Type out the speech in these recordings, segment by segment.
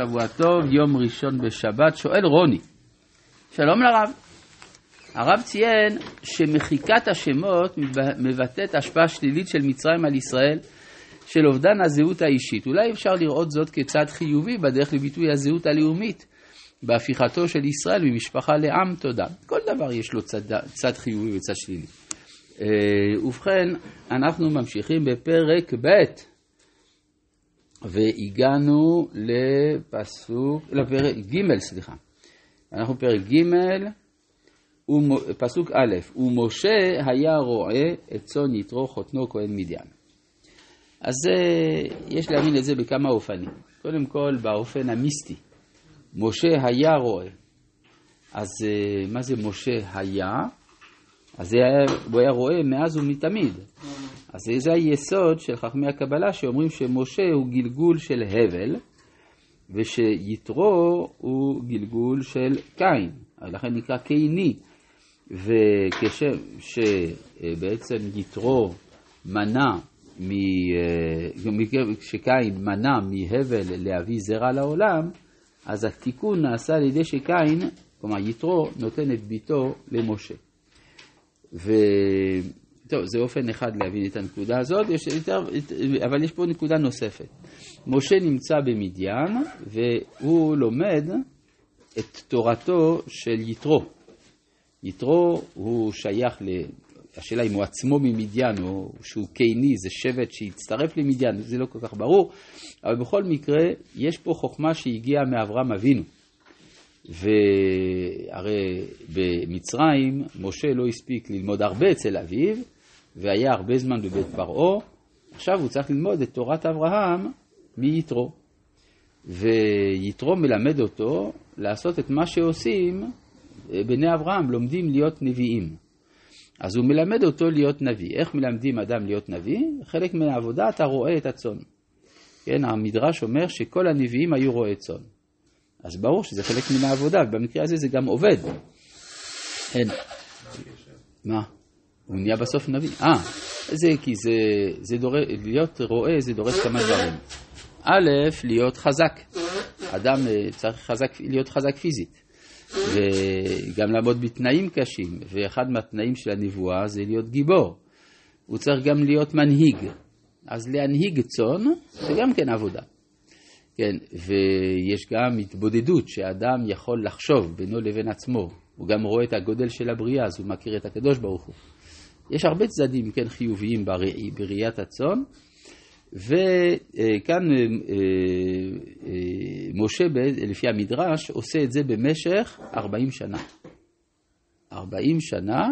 שבוע טוב, יום ראשון בשבת, שואל רוני, שלום לרב. הרב ציין שמחיקת השמות מבטאת השפעה שלילית של מצרים על ישראל, של אובדן הזהות האישית. אולי אפשר לראות זאת כצד חיובי בדרך לביטוי הזהות הלאומית, בהפיכתו של ישראל ממשפחה לעם תודה. כל דבר יש לו צד, צד חיובי וצד שלילי. אה, ובכן, אנחנו ממשיכים בפרק ב'. והגענו לפסוק, לפרק ג', סליחה. אנחנו פרק ג', פסוק א', ומשה היה רועה את צאן יתרו חותנו כהן מדיין. אז יש להבין את זה בכמה אופנים. קודם כל באופן המיסטי. משה היה רועה. אז מה זה משה היה? אז הוא היה רואה מאז ומתמיד. אז זה היסוד של חכמי הקבלה שאומרים שמשה הוא גלגול של הבל ושיתרו הוא גלגול של קין, לכן נקרא קיני. וכשבעצם יתרו מנע, כשקין מנע מהבל להביא זרע לעולם, אז התיקון נעשה על ידי שקין, כלומר יתרו, נותן את ביתו למשה. ו... טוב, זה אופן אחד להבין את הנקודה הזאת, יש יותר, אבל יש פה נקודה נוספת. משה נמצא במדיין והוא לומד את תורתו של יתרו. יתרו הוא שייך ל... השאלה אם הוא עצמו ממדיין או שהוא קיני, זה שבט שהצטרף למדיין, זה לא כל כך ברור, אבל בכל מקרה, יש פה חוכמה שהגיעה מאברהם אבינו. והרי במצרים משה לא הספיק ללמוד הרבה אצל אביו, והיה הרבה זמן בבית פרעה, עכשיו הוא צריך ללמוד את תורת אברהם מיתרו. ויתרו מלמד אותו לעשות את מה שעושים אה, בני אברהם, לומדים להיות נביאים. אז הוא מלמד אותו להיות נביא. איך מלמדים אדם להיות נביא? חלק מהעבודה אתה רואה את הצאן. כן, המדרש אומר שכל הנביאים היו רועי צאן. אז ברור שזה חלק מן העבודה, ובמקרה הזה זה גם עובד. אין. מה? הוא נהיה בסוף נביא. אה, זה כי זה, זה דורש, להיות רועה זה דורש כמה דברים. א', להיות חזק. אדם אה, צריך חזק, להיות חזק פיזית. וגם לעמוד בתנאים קשים, ואחד מהתנאים של הנבואה זה להיות גיבור. הוא צריך גם להיות מנהיג. אז להנהיג צאן זה גם כן עבודה. כן, ויש גם התבודדות שאדם יכול לחשוב בינו לבין עצמו. הוא גם רואה את הגודל של הבריאה, אז הוא מכיר את הקדוש ברוך הוא. יש הרבה צדדים, כן, חיוביים בראי, בראיית הצאן, וכאן אה, אה, משה, לפי המדרש, עושה את זה במשך 40 שנה. 40 שנה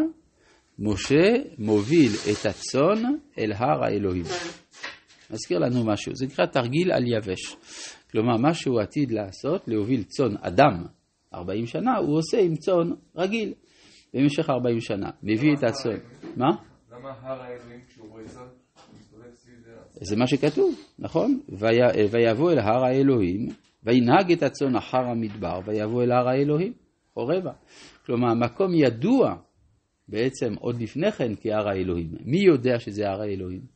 משה מוביל את הצאן אל הר האלוהים. מזכיר לנו משהו, זה נקרא תרגיל על יבש. כלומר, מה שהוא עתיד לעשות, להוביל צאן אדם 40 שנה, הוא עושה עם צאן רגיל במשך 40 שנה. מביא את הצאן. מה? למה הר האלוהים כשהוא רואה צאן? זה מה שכתוב, נכון? ויבוא אל הר האלוהים, וינהג את הצאן אחר המדבר, ויבוא אל הר האלוהים, חורבה. כלומר, מקום ידוע בעצם עוד לפני כן כהר האלוהים. מי יודע שזה הר האלוהים?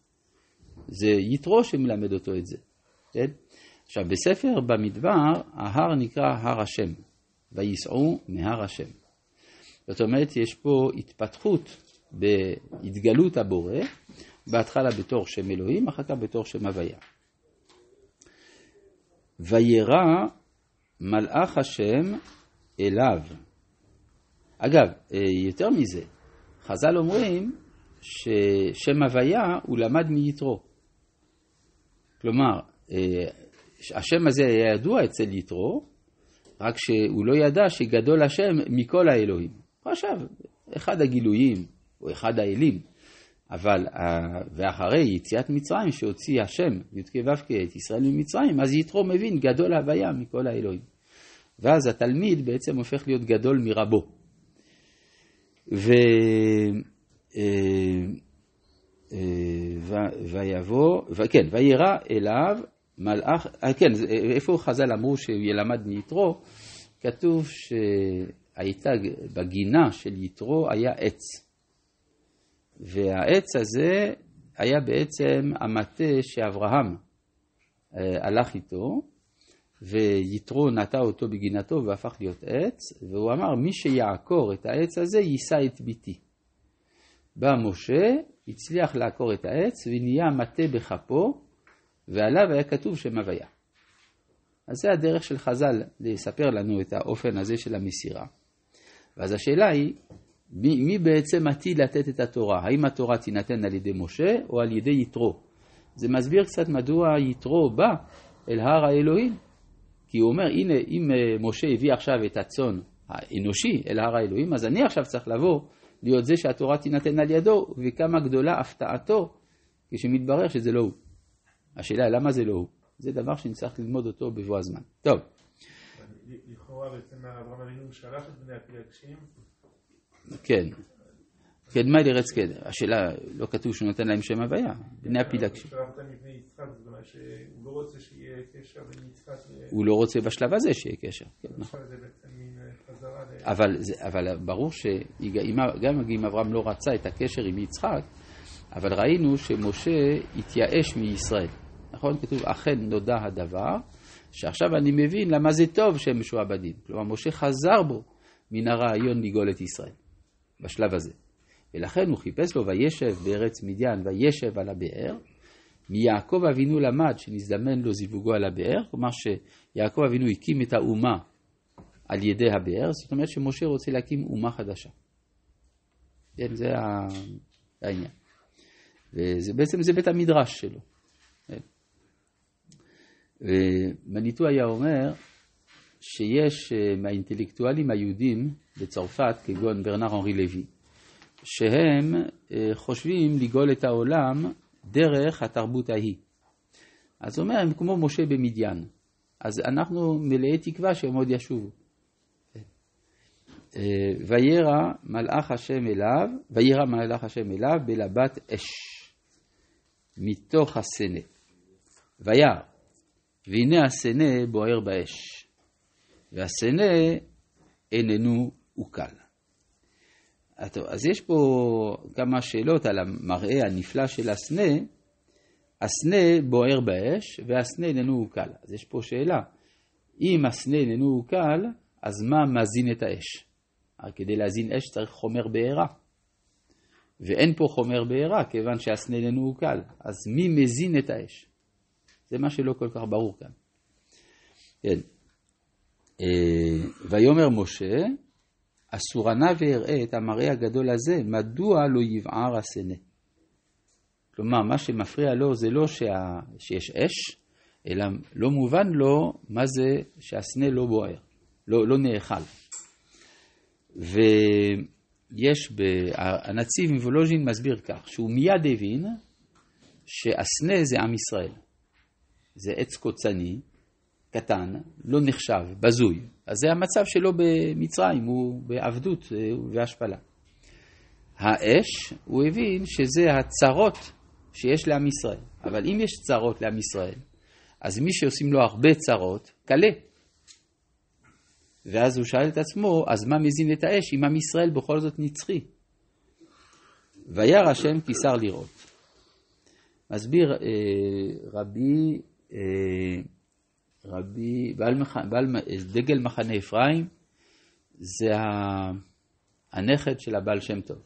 זה יתרו שמלמד אותו את זה, כן? עכשיו, בספר במדבר, ההר נקרא הר השם, וייסעו מהר השם. זאת אומרת, יש פה התפתחות בהתגלות הבורא, בהתחלה בתור שם אלוהים, אחר כך בתור שם הוויה. וירא מלאך השם אליו. אגב, אה, יותר מזה, חז"ל אומרים ששם הוויה הוא למד מיתרו. כלומר, אה, השם הזה היה ידוע אצל יתרו, רק שהוא לא ידע שגדול השם מכל האלוהים. הוא חשב, אחד הגילויים, או אחד האלים. אבל, ואחרי יציאת מצרים, שהוציא השם, י"ק ו"ק, את ישראל ממצרים, אז יתרו מבין גדול הוויה מכל האלוהים. ואז התלמיד בעצם הופך להיות גדול מרבו. ו... אה, אה, ויבוא, כן, וירא אליו מלאך, אה, כן, איפה חז"ל אמרו שהוא ילמד מיתרו? כתוב שהייתה, בגינה של יתרו היה עץ. והעץ הזה היה בעצם המטה שאברהם אה, הלך איתו, ויתרו נטע אותו בגינתו והפך להיות עץ, והוא אמר, מי שיעקור את העץ הזה יישא את ביתי. בא משה, הצליח לעקור את העץ, ונהיה מטה בכפו, ועליו היה כתוב שם הוויה. אז זה הדרך של חז"ל לספר לנו את האופן הזה של המסירה. ואז השאלה היא, מי, מי בעצם עתיד לתת את התורה? האם התורה תינתן על ידי משה או על ידי יתרו? זה מסביר קצת מדוע יתרו בא אל הר האלוהים. כי הוא אומר, הנה, אם אה, משה הביא עכשיו את הצאן האנושי אל הר האלוהים, אז אני עכשיו צריך לבוא להיות זה שהתורה תינתן על ידו, וכמה גדולה הפתעתו כשמתברר שזה לא הוא. השאלה, למה זה לא הוא? זה דבר שנצטרך ללמוד אותו בבוא הזמן. טוב. לכאורה בעצם אברהם אבינו שלח את בני הפילגשים. כן. כן, מה ארץ כן. השאלה, לא כתוב שהוא נותן להם שם הוויה. בני. הוא אומרת שהוא לא רוצה. הוא לא רוצה בשלב הזה שיהיה קשר. כן, נכון. זה, אבל ברור שגם אם אברהם לא רצה את הקשר עם יצחק, אבל ראינו שמשה התייאש מישראל. נכון? כתוב, אכן נודע הדבר, שעכשיו אני מבין למה זה טוב שהם משועבדים. כלומר, משה חזר בו מן הרעיון לגאול את ישראל, בשלב הזה. ולכן הוא חיפש לו וישב בארץ מדיין וישב על הבאר. מיעקב אבינו למד שנזדמן לו זיווגו על הבאר, כלומר שיעקב אבינו הקים את האומה על ידי הבאר, זאת אומרת שמשה רוצה להקים אומה חדשה. כן, זה העניין. ובעצם זה בית המדרש שלו. ומניטו היה אומר שיש אה, מהאינטלקטואלים היהודים בצרפת, כגון ברנר אנרי לוי, שהם אה, חושבים לגאול את העולם דרך התרבות ההיא. אז הוא אומר, הם כמו משה במדיין. אז אנחנו מלאי תקווה שהם עוד ישובו. אה, וירא מלאך השם אליו, וירא מלאך השם אליו בלבת אש, מתוך הסנה. וירא והנה הסנה בוער באש, והסנה איננו עוקל. אז יש פה כמה שאלות על המראה הנפלא של הסנה. הסנה בוער באש והסנה איננו עוקל. אז יש פה שאלה, אם הסנה איננו עוקל, אז מה מזין את האש? כדי להזין אש צריך חומר בעירה. ואין פה חומר בעירה כיוון שהסנה איננו עוקל. אז מי מזין את האש? זה מה שלא כל כך ברור כאן. כן. אה, ויאמר משה, אסורנה ואראה את המראה הגדול הזה, מדוע לא יבער הסנה? כלומר, מה שמפריע לו זה לא שה... שיש אש, אלא לא מובן לו מה זה שהסנה לא בוער, לא, לא נאכל. ויש, ב... הנציב מוולוז'ין מסביר כך, שהוא מיד הבין שהסנה זה עם ישראל. זה עץ קוצני, קטן, לא נחשב, בזוי. אז זה המצב שלו במצרים, הוא בעבדות אה, והשפלה. האש, הוא הבין שזה הצרות שיש לעם ישראל. אבל אם יש צרות לעם ישראל, אז מי שעושים לו הרבה צרות, קלה. ואז הוא שאל את עצמו, אז מה מזין את האש אם עם ישראל בכל זאת נצחי? וירא השם כי שר לראות. מסביר אה, רבי אה, רבי, בעל, מח, בעל דגל מחנה אפרים זה הנכד של הבעל שם טוב.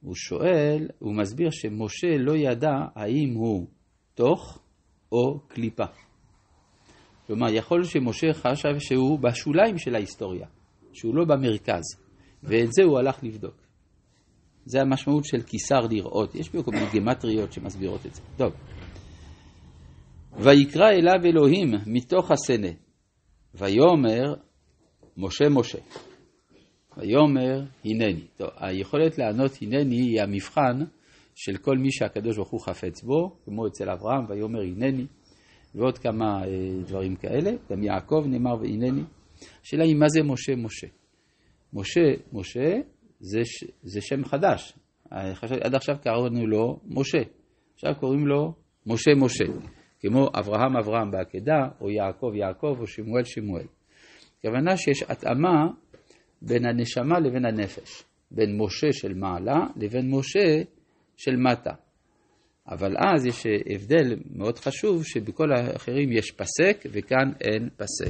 הוא שואל, הוא מסביר שמשה לא ידע האם הוא תוך או קליפה. כלומר, יכול שמשה חשב שהוא בשוליים של ההיסטוריה, שהוא לא במרכז, ואת זה הוא הלך לבדוק. זה המשמעות של כיסר לראות. יש פה כל מיני גמטריות שמסבירות את זה. טוב. ויקרא אליו אלוהים מתוך הסנה, ויאמר משה משה. ויאמר הנני. טוב, היכולת לענות הנני היא המבחן של כל מי שהקדוש ברוך הוא חפץ בו, כמו אצל אברהם, ויאמר הנני, ועוד כמה אה, דברים כאלה. גם יעקב נאמר והנני. השאלה היא מה זה משה משה. משה משה זה, זה שם חדש. עד עכשיו קראנו לו משה, עכשיו קוראים לו משה משה. כמו אברהם אברהם בעקדה, או יעקב יעקב, או שמואל שמואל. הכוונה שיש התאמה בין הנשמה לבין הנפש, בין משה של מעלה לבין משה של מטה. אבל אז יש הבדל מאוד חשוב שבכל האחרים יש פסק וכאן אין פסק.